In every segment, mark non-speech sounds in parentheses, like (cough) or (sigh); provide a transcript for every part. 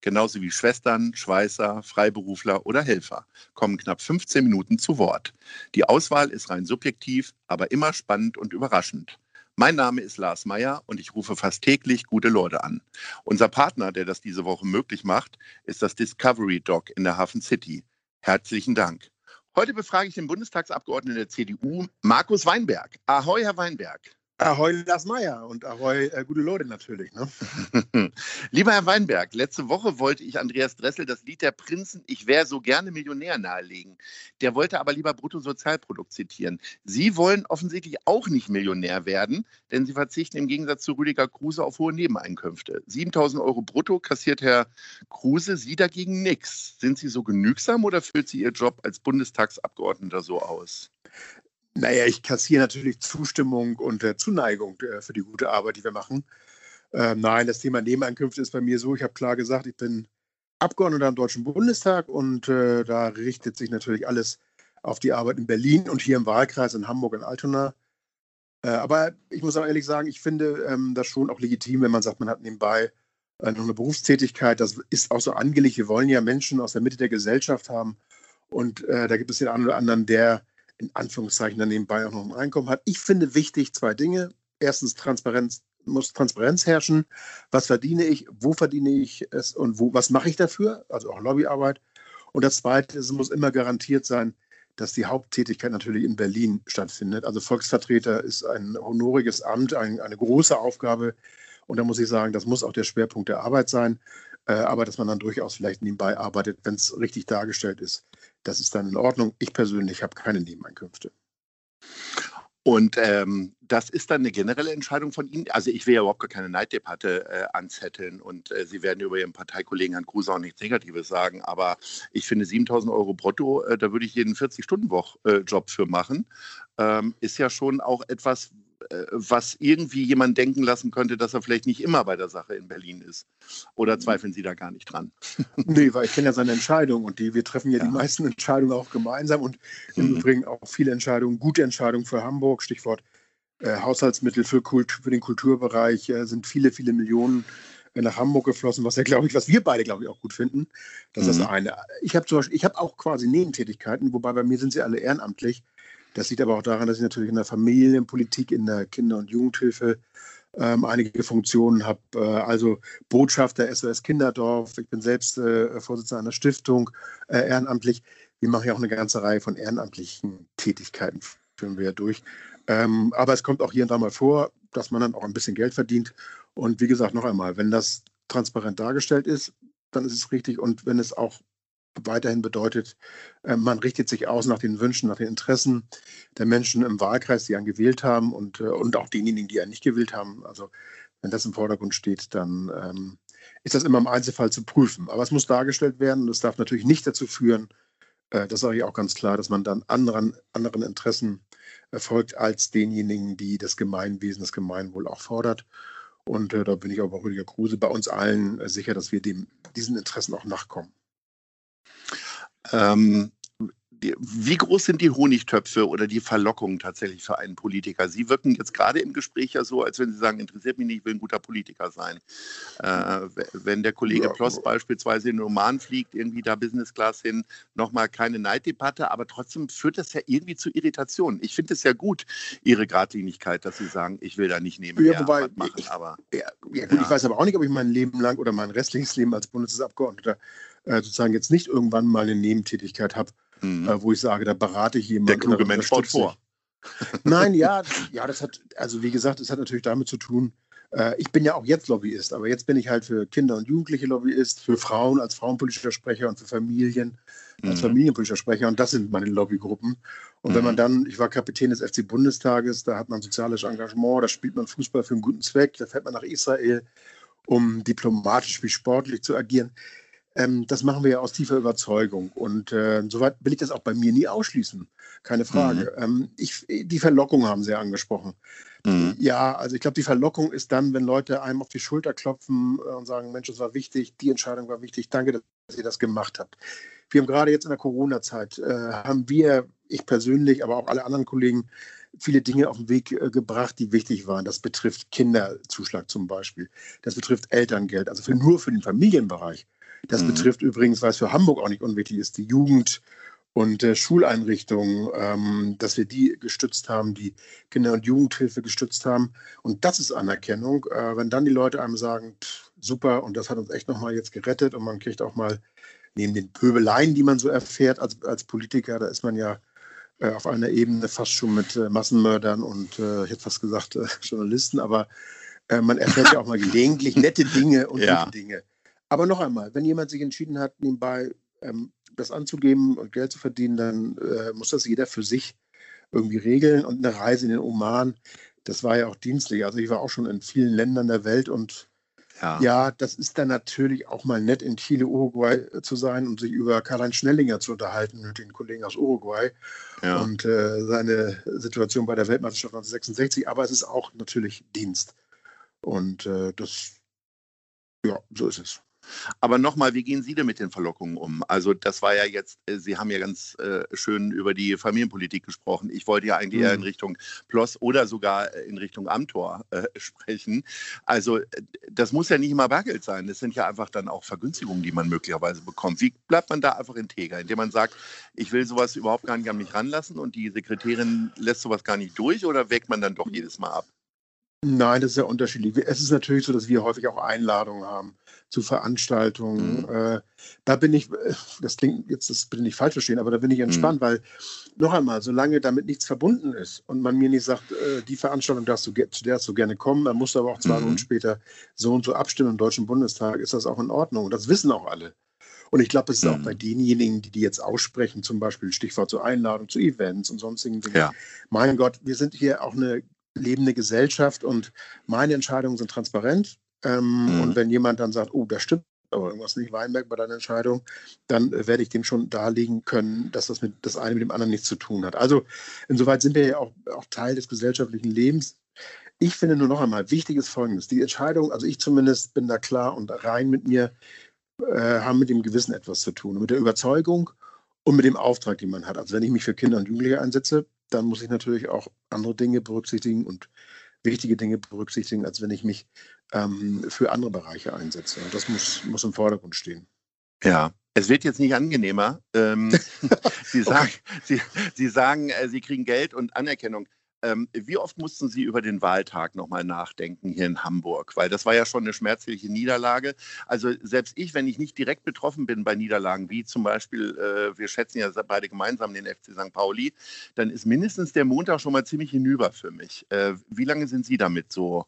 genauso wie Schwestern, Schweißer, Freiberufler oder Helfer, kommen knapp 15 Minuten zu Wort. Die Auswahl ist rein subjektiv, aber immer spannend und überraschend. Mein Name ist Lars Meyer und ich rufe fast täglich gute Leute an. Unser Partner, der das diese Woche möglich macht, ist das Discovery Dog in der Hafen City. Herzlichen Dank. Heute befrage ich den Bundestagsabgeordneten der CDU, Markus Weinberg. Ahoi, Herr Weinberg. Ahoi Lars Meyer und Ahoi äh, gute Leute natürlich. Ne? (laughs) Lieber Herr Weinberg, letzte Woche wollte ich Andreas Dressel das Lied der Prinzen Ich wäre so gerne Millionär nahelegen. Der wollte aber lieber Bruttosozialprodukt zitieren. Sie wollen offensichtlich auch nicht Millionär werden, denn Sie verzichten im Gegensatz zu Rüdiger Kruse auf hohe Nebeneinkünfte. 7000 Euro brutto kassiert Herr Kruse, Sie dagegen nichts. Sind Sie so genügsam oder füllt Sie Ihr Job als Bundestagsabgeordneter so aus? Naja, ich kassiere natürlich Zustimmung und äh, Zuneigung äh, für die gute Arbeit, die wir machen. Ähm, nein, das Thema Nebeneinkünfte ist bei mir so, ich habe klar gesagt, ich bin Abgeordneter im Deutschen Bundestag und äh, da richtet sich natürlich alles auf die Arbeit in Berlin und hier im Wahlkreis in Hamburg und Altona. Äh, aber ich muss auch ehrlich sagen, ich finde ähm, das schon auch legitim, wenn man sagt, man hat nebenbei äh, noch eine Berufstätigkeit. Das ist auch so angelegt. Wir wollen ja Menschen aus der Mitte der Gesellschaft haben. Und äh, da gibt es den einen oder anderen, der in Anführungszeichen dann nebenbei auch noch ein Einkommen hat. Ich finde wichtig zwei Dinge. Erstens Transparenz muss Transparenz herrschen. Was verdiene ich? Wo verdiene ich es? Und wo, was mache ich dafür? Also auch Lobbyarbeit. Und das Zweite ist, es muss immer garantiert sein, dass die Haupttätigkeit natürlich in Berlin stattfindet. Also Volksvertreter ist ein honoriges Amt, ein, eine große Aufgabe. Und da muss ich sagen, das muss auch der Schwerpunkt der Arbeit sein. Äh, aber dass man dann durchaus vielleicht nebenbei arbeitet, wenn es richtig dargestellt ist. Das ist dann in Ordnung. Ich persönlich habe keine Nebeneinkünfte. Und ähm, das ist dann eine generelle Entscheidung von Ihnen. Also ich will ja überhaupt gar keine Neiddebatte äh, anzetteln und äh, Sie werden über Ihren Parteikollegen Herrn Kruse auch nichts Negatives sagen. Aber ich finde 7.000 Euro brutto, äh, da würde ich jeden 40-Stunden-Job für machen, ähm, ist ja schon auch etwas, äh, was irgendwie jemand denken lassen könnte, dass er vielleicht nicht immer bei der Sache in Berlin ist. Oder mhm. zweifeln Sie da gar nicht dran? (laughs) nee, weil ich kenne ja seine Entscheidung und die, wir treffen ja, ja. die meisten Entscheidungen auch gemeinsam und im mhm. Übrigen auch viele Entscheidungen, gute Entscheidungen für Hamburg, Stichwort äh, Haushaltsmittel für, Kult, für, den Kulturbereich äh, sind viele, viele Millionen äh, nach Hamburg geflossen, was ja, glaube ich, was wir beide, glaube ich, auch gut finden. Das mhm. ist das eine. Ich habe zum Beispiel, ich habe auch quasi Nebentätigkeiten, wobei bei mir sind sie alle ehrenamtlich. Das liegt aber auch daran, dass ich natürlich in der Familienpolitik, in der Kinder- und Jugendhilfe ähm, einige Funktionen habe. Äh, also Botschafter SOS Kinderdorf. Ich bin selbst äh, Vorsitzender einer Stiftung, äh, ehrenamtlich. Wir machen ja auch eine ganze Reihe von ehrenamtlichen Tätigkeiten, führen wir ja durch. Ähm, aber es kommt auch hier und da mal vor, dass man dann auch ein bisschen Geld verdient. Und wie gesagt, noch einmal, wenn das transparent dargestellt ist, dann ist es richtig. Und wenn es auch weiterhin bedeutet, äh, man richtet sich aus nach den Wünschen, nach den Interessen der Menschen im Wahlkreis, die einen gewählt haben und, äh, und auch denjenigen, die einen nicht gewählt haben. Also wenn das im Vordergrund steht, dann ähm, ist das immer im Einzelfall zu prüfen. Aber es muss dargestellt werden und es darf natürlich nicht dazu führen, äh, das sage ich auch ganz klar, dass man dann anderen, anderen Interessen folgt als denjenigen, die das Gemeinwesen, das Gemeinwohl auch fordert. Und äh, da bin ich auch bei Rüdiger Kruse, bei uns allen äh, sicher, dass wir dem, diesen Interessen auch nachkommen. Ähm, wie groß sind die Honigtöpfe oder die Verlockungen tatsächlich für einen Politiker? Sie wirken jetzt gerade im Gespräch ja so, als wenn Sie sagen, interessiert mich nicht, ich will ein guter Politiker sein. Äh, wenn der Kollege ja, Ploss beispielsweise in Oman fliegt, irgendwie da Business Class hin, nochmal keine Neiddebatte, aber trotzdem führt das ja irgendwie zu Irritationen. Ich finde es ja gut, Ihre Gradlinigkeit, dass Sie sagen, ich will da nicht nehmen. Ja, wobei, machen, ich, aber, ja, ja, gut, ich weiß aber auch nicht, ob ich mein Leben lang oder mein restliches Leben als Bundestagsabgeordneter äh, sozusagen jetzt nicht irgendwann mal eine Nebentätigkeit habe, mhm. äh, wo ich sage, da berate ich jemanden. Der kluge Mensch baut vor. Nein, ja, ja, das hat, also wie gesagt, das hat natürlich damit zu tun, äh, ich bin ja auch jetzt Lobbyist, aber jetzt bin ich halt für Kinder und Jugendliche Lobbyist, für Frauen als frauenpolitischer Sprecher und für Familien als mhm. familienpolitischer Sprecher und das sind meine Lobbygruppen. Und mhm. wenn man mhm. dann, ich war Kapitän des FC Bundestages, da hat man soziales Engagement, da spielt man Fußball für einen guten Zweck, da fährt man nach Israel, um diplomatisch wie sportlich zu agieren Ähm, das machen wir ja aus tiefer Überzeugung. Und äh, soweit will ich das auch bei mir nie ausschließen. Keine Frage. Mhm. Ähm, ich, die Verlockung haben Sie angesprochen. Mhm. Ja, also ich glaube, die Verlockung ist dann, wenn Leute einem auf die Schulter klopfen äh, und sagen, Mensch, das war wichtig, die Entscheidung war wichtig, danke, dass ihr das gemacht habt. Wir haben gerade jetzt in der Corona-Zeit, äh, haben wir, ich persönlich, aber auch alle anderen Kollegen, viele Dinge auf den Weg äh, gebracht, die wichtig waren. Das betrifft Kinderzuschlag zum Beispiel. Das betrifft Elterngeld, also für, nur für den Familienbereich. Das mhm. betrifft übrigens, weil es für Hamburg auch nicht unwichtig ist, die Jugend- und äh, Schuleinrichtungen, ähm, dass wir die gestützt haben, die Kinder- und Jugendhilfe gestützt haben. Und das ist Anerkennung. Äh, wenn dann die Leute einem sagen, pff, super, und das hat uns echt nochmal jetzt gerettet und man kriegt auch mal neben den Pöbeleien, die man so erfährt als, als Politiker, da ist man ja äh, auf einer Ebene fast schon mit äh, Massenmördern und äh, ich hätte fast gesagt Journalisten, aber man erfährt ja auch mal gelegentlich nette Dinge und ja. gute Dinge. Aber noch einmal, wenn jemand sich entschieden hat, nebenbei ähm, das anzugeben und Geld zu verdienen, dann äh, muss das jeder für sich irgendwie regeln. Und eine Reise in den Oman, das war ja auch dienstlich. Also ich war auch schon in vielen Ländern der Welt und ja. ja, das ist dann natürlich auch mal nett, in Chile, Uruguay äh, zu sein und sich über Karl-Heinz Schnellinger zu unterhalten mit den Kollegen aus Uruguay ja. und äh, seine Situation bei der Weltmeisterschaft 1966. Aber es ist auch natürlich Dienst. Und äh, das, ja, so ist es. Aber nochmal, wie gehen Sie denn mit den Verlockungen um? Also das war ja jetzt, äh, Sie haben ja ganz äh, schön über die Familienpolitik gesprochen. Ich wollte ja eigentlich mhm. eher in mhm. Richtung Ploss oder sogar äh, in Richtung Amtor äh, (laughs) sprechen. Also äh, das muss ja nicht immer Bargeld sein. Das sind ja einfach dann auch Vergünstigungen, die man möglicherweise bekommt. Wie bleibt man da einfach integer? Indem man sagt, ich will sowas überhaupt gar nicht an mich ranlassen und die Sekretärin lässt sowas gar nicht durch oder wägt man dann doch jedes Mal ab? Nein, das ist ja unterschiedlich. Es ist natürlich so, dass wir häufig auch Einladungen haben zu Veranstaltungen. Mhm. Äh, da bin ich, äh, das klingt jetzt, das bitte nicht falsch verstehen, aber da bin ich entspannt, mhm. weil noch einmal, solange damit nichts verbunden ist und man mir nicht sagt, äh, die Veranstaltung darfst du, zu der darfst du gerne kommen, dann musst du aber auch zwei mhm. Wochen später so und so abstimmen im Deutschen Bundestag, ist das auch in Ordnung. Das wissen auch alle. Und ich glaube, das ist mhm. auch bei denjenigen, die die jetzt aussprechen, zum Beispiel Stichwort zur Einladung zu Events und sonstigen Dingen. Ja. Mein Gott, wir sind hier auch eine lebende Gesellschaft und meine Entscheidungen sind transparent. Ähm, mhm. Und wenn jemand dann sagt, oh, das stimmt aber irgendwas nicht Weinberg bei deiner Entscheidung, dann äh, werde ich dem schon darlegen können, dass das mit das eine mit dem anderen nichts zu tun hat. Also insoweit sind wir ja auch, auch Teil des gesellschaftlichen Lebens. Ich finde nur noch einmal, wichtig ist Folgendes. Die Entscheidung, also ich zumindest bin da klar und rein mit mir, äh, haben mit dem Gewissen etwas zu tun, mit der Überzeugung und mit dem Auftrag, den man hat. Also wenn ich mich für Kinder und Jugendliche einsetze, dann muss ich natürlich auch andere Dinge berücksichtigen und wichtige Dinge berücksichtigen, als wenn ich mich ähm, für andere Bereiche einsetze. Und das muss, muss im Vordergrund stehen. Ja, es wird jetzt nicht angenehmer. Ähm, (laughs) Sie sagen, okay. Sie, Sie, sagen äh, Sie kriegen Geld und Anerkennung. Ähm, wie oft mussten Sie über den Wahltag nochmal nachdenken hier in Hamburg? Weil das war ja schon eine schmerzliche Niederlage. Also selbst ich, wenn ich nicht direkt betroffen bin bei Niederlagen, wie zum Beispiel, äh, wir schätzen ja beide gemeinsam den FC St. Pauli, dann ist mindestens der Montag schon mal ziemlich hinüber für mich. Äh, wie lange sind Sie damit so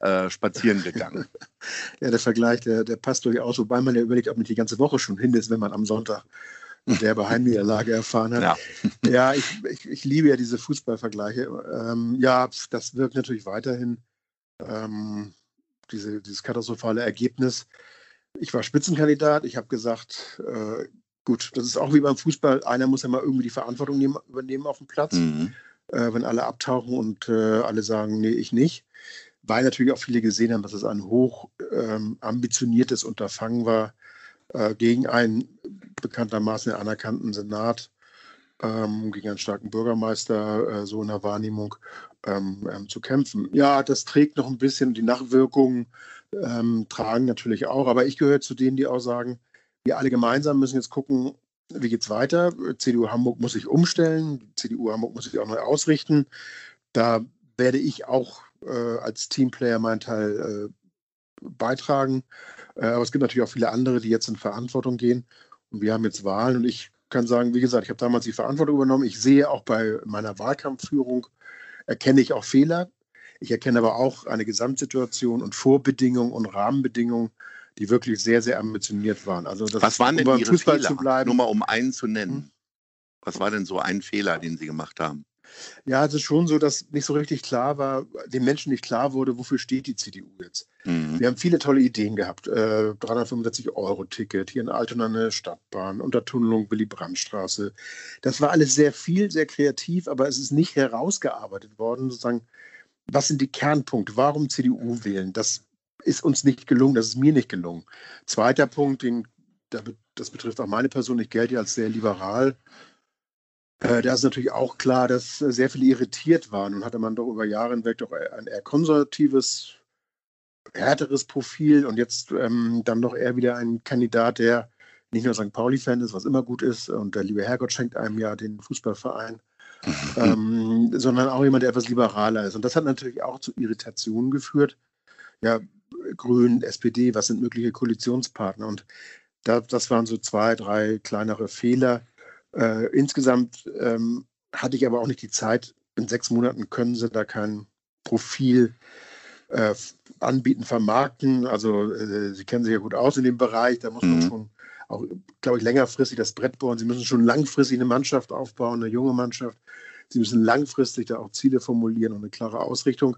äh, spazieren gegangen? (laughs) ja, der Vergleich, der, der passt durchaus, wobei man ja überlegt, ob nicht die ganze Woche schon hin ist, wenn man am Sonntag derbe Heimniederlage erfahren hat. Ja, (laughs) ja ich, ich, ich, liebe ja diese Fußballvergleiche. Ähm, ja, das wirkt natürlich weiterhin ähm, diese, dieses katastrophale Ergebnis. Ich war Spitzenkandidat. Ich habe gesagt, äh, gut, das ist auch wie beim Fußball. Einer muss ja mal irgendwie die Verantwortung nehmen, übernehmen auf dem Platz, mhm. äh, wenn alle abtauchen und äh, alle sagen, nee, ich nicht. Weil natürlich auch viele gesehen haben, dass es ein hoch ähm, ambitioniertes Unterfangen war, äh, gegen einen bekanntermaßen anerkannten Senat, ähm, gegen einen starken Bürgermeister, äh, so in der Wahrnehmung ähm, ähm, zu kämpfen. Ja, das trägt noch ein bisschen, die Nachwirkungen ähm, tragen natürlich auch, aber ich gehöre zu denen, die auch sagen, wir alle gemeinsam müssen jetzt gucken, wie geht es weiter. CDU Hamburg muss sich umstellen, CDU Hamburg muss sich auch neu ausrichten. Da werde ich auch äh, als Teamplayer meinen Teil äh, beitragen. Äh, aber es gibt natürlich auch viele andere, die jetzt in Verantwortung gehen. Und wir haben jetzt Wahlen und ich kann sagen, wie gesagt, ich habe damals die Verantwortung übernommen. Ich sehe auch bei meiner Wahlkampfführung, erkenne ich auch Fehler. Ich erkenne aber auch eine Gesamtsituation und Vorbedingungen und Rahmenbedingungen, die wirklich sehr, sehr ambitioniert waren. Also das, Was waren denn um Ihre Fußball Fehler? Nur mal um einen zu nennen. Hm? Was war denn so ein Fehler, den Sie gemacht haben? Ja, es ist schon so, dass nicht so richtig klar war, den Menschen nicht klar wurde, wofür steht die CDU jetzt. Mhm. Wir haben viele tolle Ideen gehabt. Äh, 365 Euro Ticket, hier in Altona eine Stadtbahn, Untertunnelung Willy-Brandt-Straße. Das war alles sehr viel, sehr kreativ, aber es ist nicht herausgearbeitet worden, sozusagen, was sind die Kernpunkte? Warum CDU wählen? Das ist uns nicht gelungen, das ist mir nicht gelungen. Zweiter Punkt, den, das betrifft auch meine Person, ich gelte ja als sehr liberal. Äh, da ist natürlich auch klar, dass sehr viele irritiert waren und hatte man doch über Jahre hinweg doch ein eher konservatives, härteres Profil und jetzt ähm, dann doch eher wieder ein Kandidat, der nicht nur St. Pauli-Fan ist, was immer gut ist und der liebe Herrgott schenkt einem ja den Fußballverein, (laughs) ähm, sondern auch jemand, der etwas liberaler ist. Und das hat natürlich auch zu Irritationen geführt. Ja, Grünen, SPD, was sind mögliche Koalitionspartner? Und da, das waren so zwei, drei kleinere Fehler. Äh, insgesamt ähm, hatte ich aber auch nicht die Zeit. In sechs Monaten können sie da kein Profil äh, anbieten, vermarkten. Also äh, sie kennen sich ja gut aus in dem Bereich. Da muss man mhm. schon auch, glaube ich, längerfristig das Brett bauen. Sie müssen schon langfristig eine Mannschaft aufbauen, eine junge Mannschaft. Sie müssen langfristig da auch Ziele formulieren und eine klare Ausrichtung.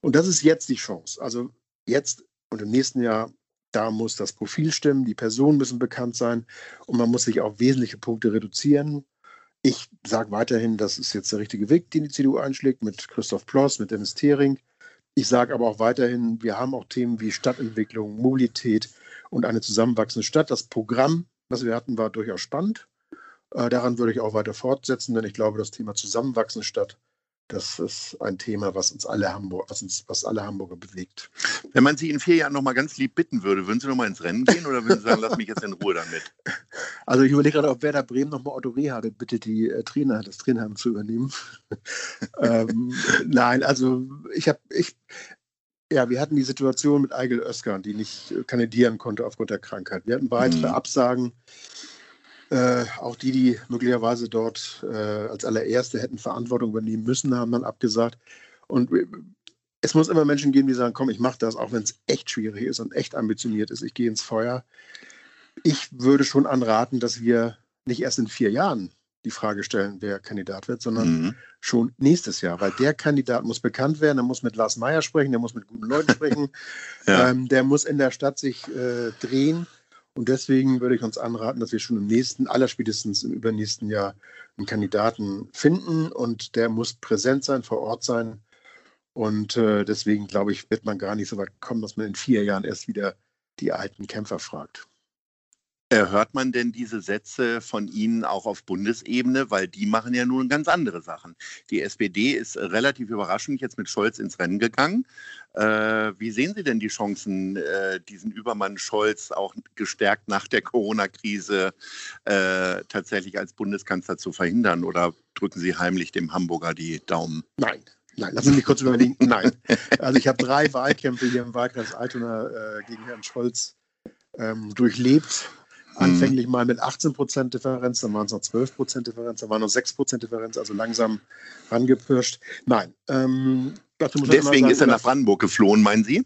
Und das ist jetzt die Chance. Also jetzt und im nächsten Jahr, da muss das Profil stimmen, die Personen müssen bekannt sein und man muss sich auf wesentliche Punkte reduzieren. Ich sage weiterhin, das ist jetzt der richtige Weg, den die CDU einschlägt, mit Christoph Ploss, mit Dennis Thering. Ich sage aber auch weiterhin, wir haben auch Themen wie Stadtentwicklung, Mobilität und eine zusammenwachsende Stadt. Das Programm, was wir hatten, war durchaus spannend. Äh, daran würde ich auch weiter fortsetzen, denn ich glaube, das Thema zusammenwachsende Stadt das ist ein Thema, was uns alle Hamburg, was uns, was alle Hamburger bewegt. Wenn man Sie in vier Jahren noch mal ganz lieb bitten würde, würden Sie noch mal ins Rennen gehen oder würden Sie sagen, lass mich jetzt in Ruhe damit? (laughs) Also ich überlege gerade, ob Werder Bremen noch mal Otto Rehade bittet, die äh, Trainer, das Trainerheim zu übernehmen. (laughs) ähm, nein, also ich habe, ich, ja, wir hatten die Situation mit Eigel Özkan, die nicht kandidieren konnte aufgrund der Krankheit. Wir hatten weitere mhm. Absagen. Äh, auch die, die möglicherweise dort äh, als allererste hätten Verantwortung übernehmen müssen, haben dann abgesagt. Und es muss immer Menschen geben, die sagen, komm, ich mache das, auch wenn es echt schwierig ist und echt ambitioniert ist. Ich gehe ins Feuer. Ich würde schon anraten, dass wir nicht erst in vier Jahren die Frage stellen, wer Kandidat wird, sondern mhm. schon nächstes Jahr, weil der Kandidat muss bekannt werden, der muss mit Lars Meyer sprechen, der muss mit guten Leuten sprechen, (laughs) ja. ähm, der muss in der Stadt sich äh, drehen und deswegen würde ich uns anraten, dass wir schon im nächsten, allerspätestens im übernächsten Jahr einen Kandidaten finden und der muss präsent sein, vor Ort sein. Und äh, deswegen glaube ich, wird man gar nicht so weit kommen, dass man in vier Jahren erst wieder die alten Kämpfer fragt. Hört man denn diese Sätze von Ihnen auch auf Bundesebene? Weil die machen ja nun ganz andere Sachen. Die SPD ist relativ überraschend jetzt mit Scholz ins Rennen gegangen. Äh, wie sehen Sie denn die Chancen, äh, diesen Übermann Scholz auch gestärkt nach der Corona-Krise äh, tatsächlich als Bundeskanzler zu verhindern? Oder drücken Sie heimlich dem Hamburger die Daumen? Nein. Nein, lassen Sie mich kurz überlegen. Nein. Also ich habe drei Wahlkämpfe hier im Wahlkreis Altona äh, gegen Herrn Scholz ähm, durchlebt Anfänglich mal mit 18% Differenz, dann waren es noch 12% Differenz, dann waren noch 6% Differenz, also langsam rangepirscht. Nein. Ähm, Deswegen sagen, ist er nach Brandenburg geflohen, meinen Sie?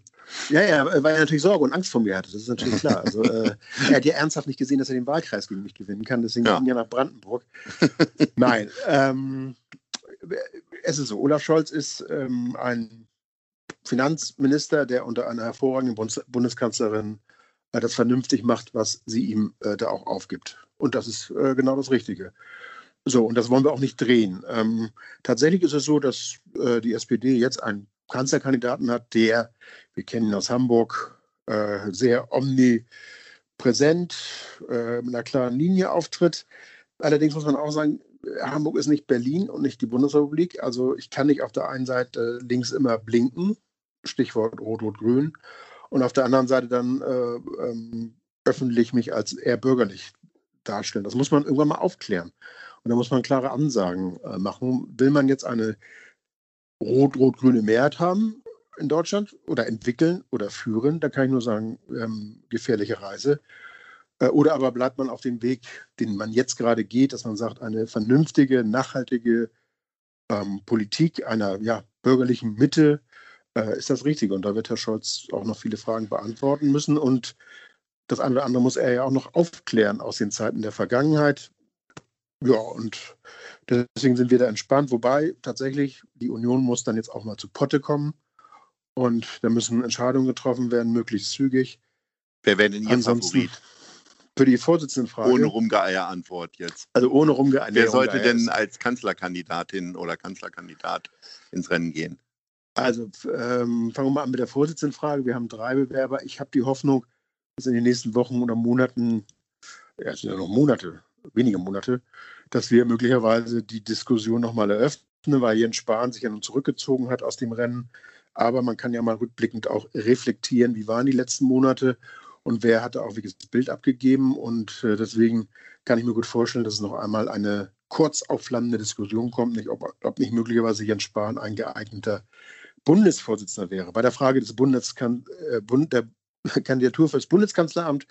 Ja, ja, weil er natürlich Sorge und Angst vor mir hatte. Das ist natürlich klar. Also, äh, (laughs) er hat ja ernsthaft nicht gesehen, dass er den Wahlkreis gegen mich gewinnen kann. Deswegen ja. ging er nach Brandenburg. (laughs) Nein. Ähm, es ist so: Olaf Scholz ist ähm, ein Finanzminister, der unter einer hervorragenden Bundeskanzlerin äh, das vernünftig macht, was sie ihm äh, da auch aufgibt. Und das ist äh, genau das Richtige. So, und das wollen wir auch nicht drehen. Ähm, tatsächlich ist es so, dass äh, die SPD jetzt einen Kanzlerkandidaten hat, der, wir kennen ihn aus Hamburg, äh, sehr omnipräsent äh, mit einer klaren Linie auftritt. Allerdings muss man auch sagen, Hamburg ist nicht Berlin und nicht die Bundesrepublik. Also ich kann nicht auf der einen Seite links immer blinken, Stichwort Rot-Rot-Grün, und auf der anderen Seite dann äh, ähm, öffentlich mich als eher bürgerlich darstellen. Das muss man irgendwann mal aufklären. Und da muss man klare Ansagen äh, machen. Will man jetzt eine rot-rot-grüne Mehrheit haben in Deutschland oder entwickeln oder führen, da kann ich nur sagen, ähm, gefährliche Reise. Äh, oder aber bleibt man auf dem Weg, den man jetzt gerade geht, dass man sagt, eine vernünftige, nachhaltige ähm, Politik einer ja, bürgerlichen Mitte äh, ist das richtig. Und da wird Herr Scholz auch noch viele Fragen beantworten müssen. Und das eine oder andere muss er ja auch noch aufklären aus den Zeiten der Vergangenheit. Ja, und deswegen sind wir da entspannt. Wobei tatsächlich die Union muss dann jetzt auch mal zu Potte kommen. Und da müssen Entscheidungen getroffen werden, möglichst zügig. Wer wäre denn Ihr Ansonsten, Favorit? Für die Vorsitzendenfrage. Ohne Rumgeeier-Antwort jetzt. Also ohne Rumgeeier. Wer sollte denn als Kanzlerkandidatin oder Kanzlerkandidat ins Rennen gehen? Also ähm, fangen wir mal an mit der Vorsitzendenfrage. Wir haben drei Bewerber. Ich habe die Hoffnung, dass in den nächsten Wochen oder Monaten, ja, es sind ja noch Monate, wenige Monate, dass wir möglicherweise die Diskussion nochmal eröffnen, weil Jens Spahn sich ja nun zurückgezogen hat aus dem Rennen. Aber man kann ja mal rückblickend auch reflektieren, wie waren die letzten Monate und wer hatte auch welches Bild abgegeben. Und äh, deswegen kann ich mir gut vorstellen, dass es noch einmal eine kurz aufflammende Diskussion kommt, nicht, ob, ob nicht möglicherweise Jens Spahn ein geeigneter Bundesvorsitzender wäre. Bei der Frage des Bundeskan äh, Bund, der (laughs) Kandidatur für das Bundeskanzleramt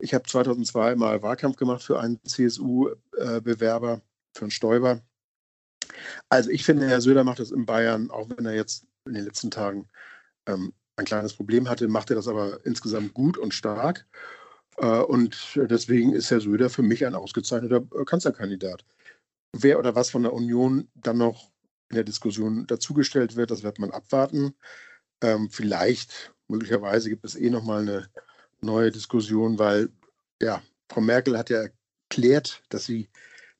ich habe 2002 mal Wahlkampf gemacht für einen CSU-Bewerber, für einen Stoiber. Also ich finde, Herr Söder macht das in Bayern, auch wenn er jetzt in den letzten Tagen ähm, ein kleines Problem hatte, macht er das aber insgesamt gut und stark. Äh, und deswegen ist Herr Söder für mich ein ausgezeichneter äh, Kanzlerkandidat. Wer oder was von der Union dann noch in der Diskussion dazugestellt wird, das wird man abwarten. Ähm, vielleicht, möglicherweise gibt es eh nochmal eine neue Diskussion, weil ja, Frau Merkel hat ja erklärt, dass sie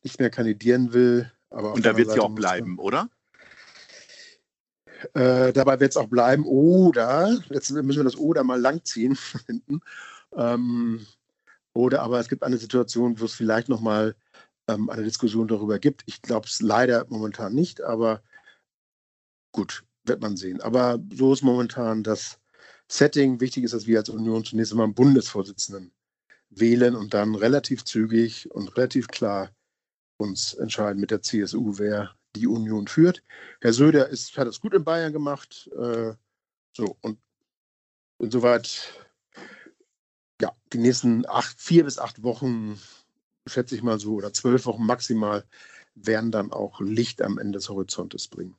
nicht mehr kandidieren will. Aber Und da wird sie auch bleiben, oder? Äh, dabei wird es auch bleiben. Oder, jetzt müssen wir das Oder mal langziehen (laughs) hinten. Ähm, oder aber es gibt eine Situation, wo es vielleicht nochmal ähm, eine Diskussion darüber gibt. Ich glaube es leider momentan nicht, aber gut, wird man sehen. Aber so ist momentan das Setting. Wichtig ist, dass wir als Union zunächst einmal einen Bundesvorsitzenden wählen und dann relativ zügig und relativ klar uns entscheiden mit der CSU, wer die Union führt. Herr Söder ist, hat es gut in Bayern gemacht. Äh, so, und insoweit, ja, die nächsten acht, vier bis acht Wochen, schätze ich mal so, oder zwölf Wochen maximal, werden dann auch Licht am Ende des Horizontes bringen.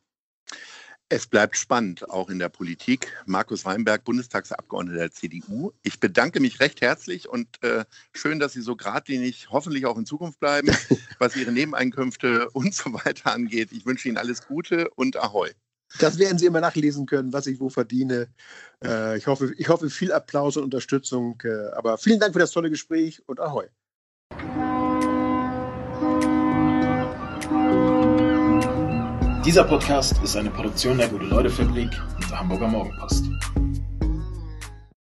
Es bleibt spannend, auch in der Politik. Markus Weinberg, Bundestagsabgeordneter der CDU. Ich bedanke mich recht herzlich und äh, schön, dass Sie so geradlinig hoffentlich auch in Zukunft bleiben, (laughs) was Ihre Nebeneinkünfte und so weiter angeht. Ich wünsche Ihnen alles Gute und Ahoi. Das werden Sie immer nachlesen können, was ich wo verdiene. Äh, ich, hoffe, ich hoffe, viel Applaus und Unterstützung. Äh, aber vielen Dank für das tolle Gespräch und Ahoi. Dieser Podcast ist eine Produktion der Gute-Leute-Fabrik und der Hamburger Morgenpost.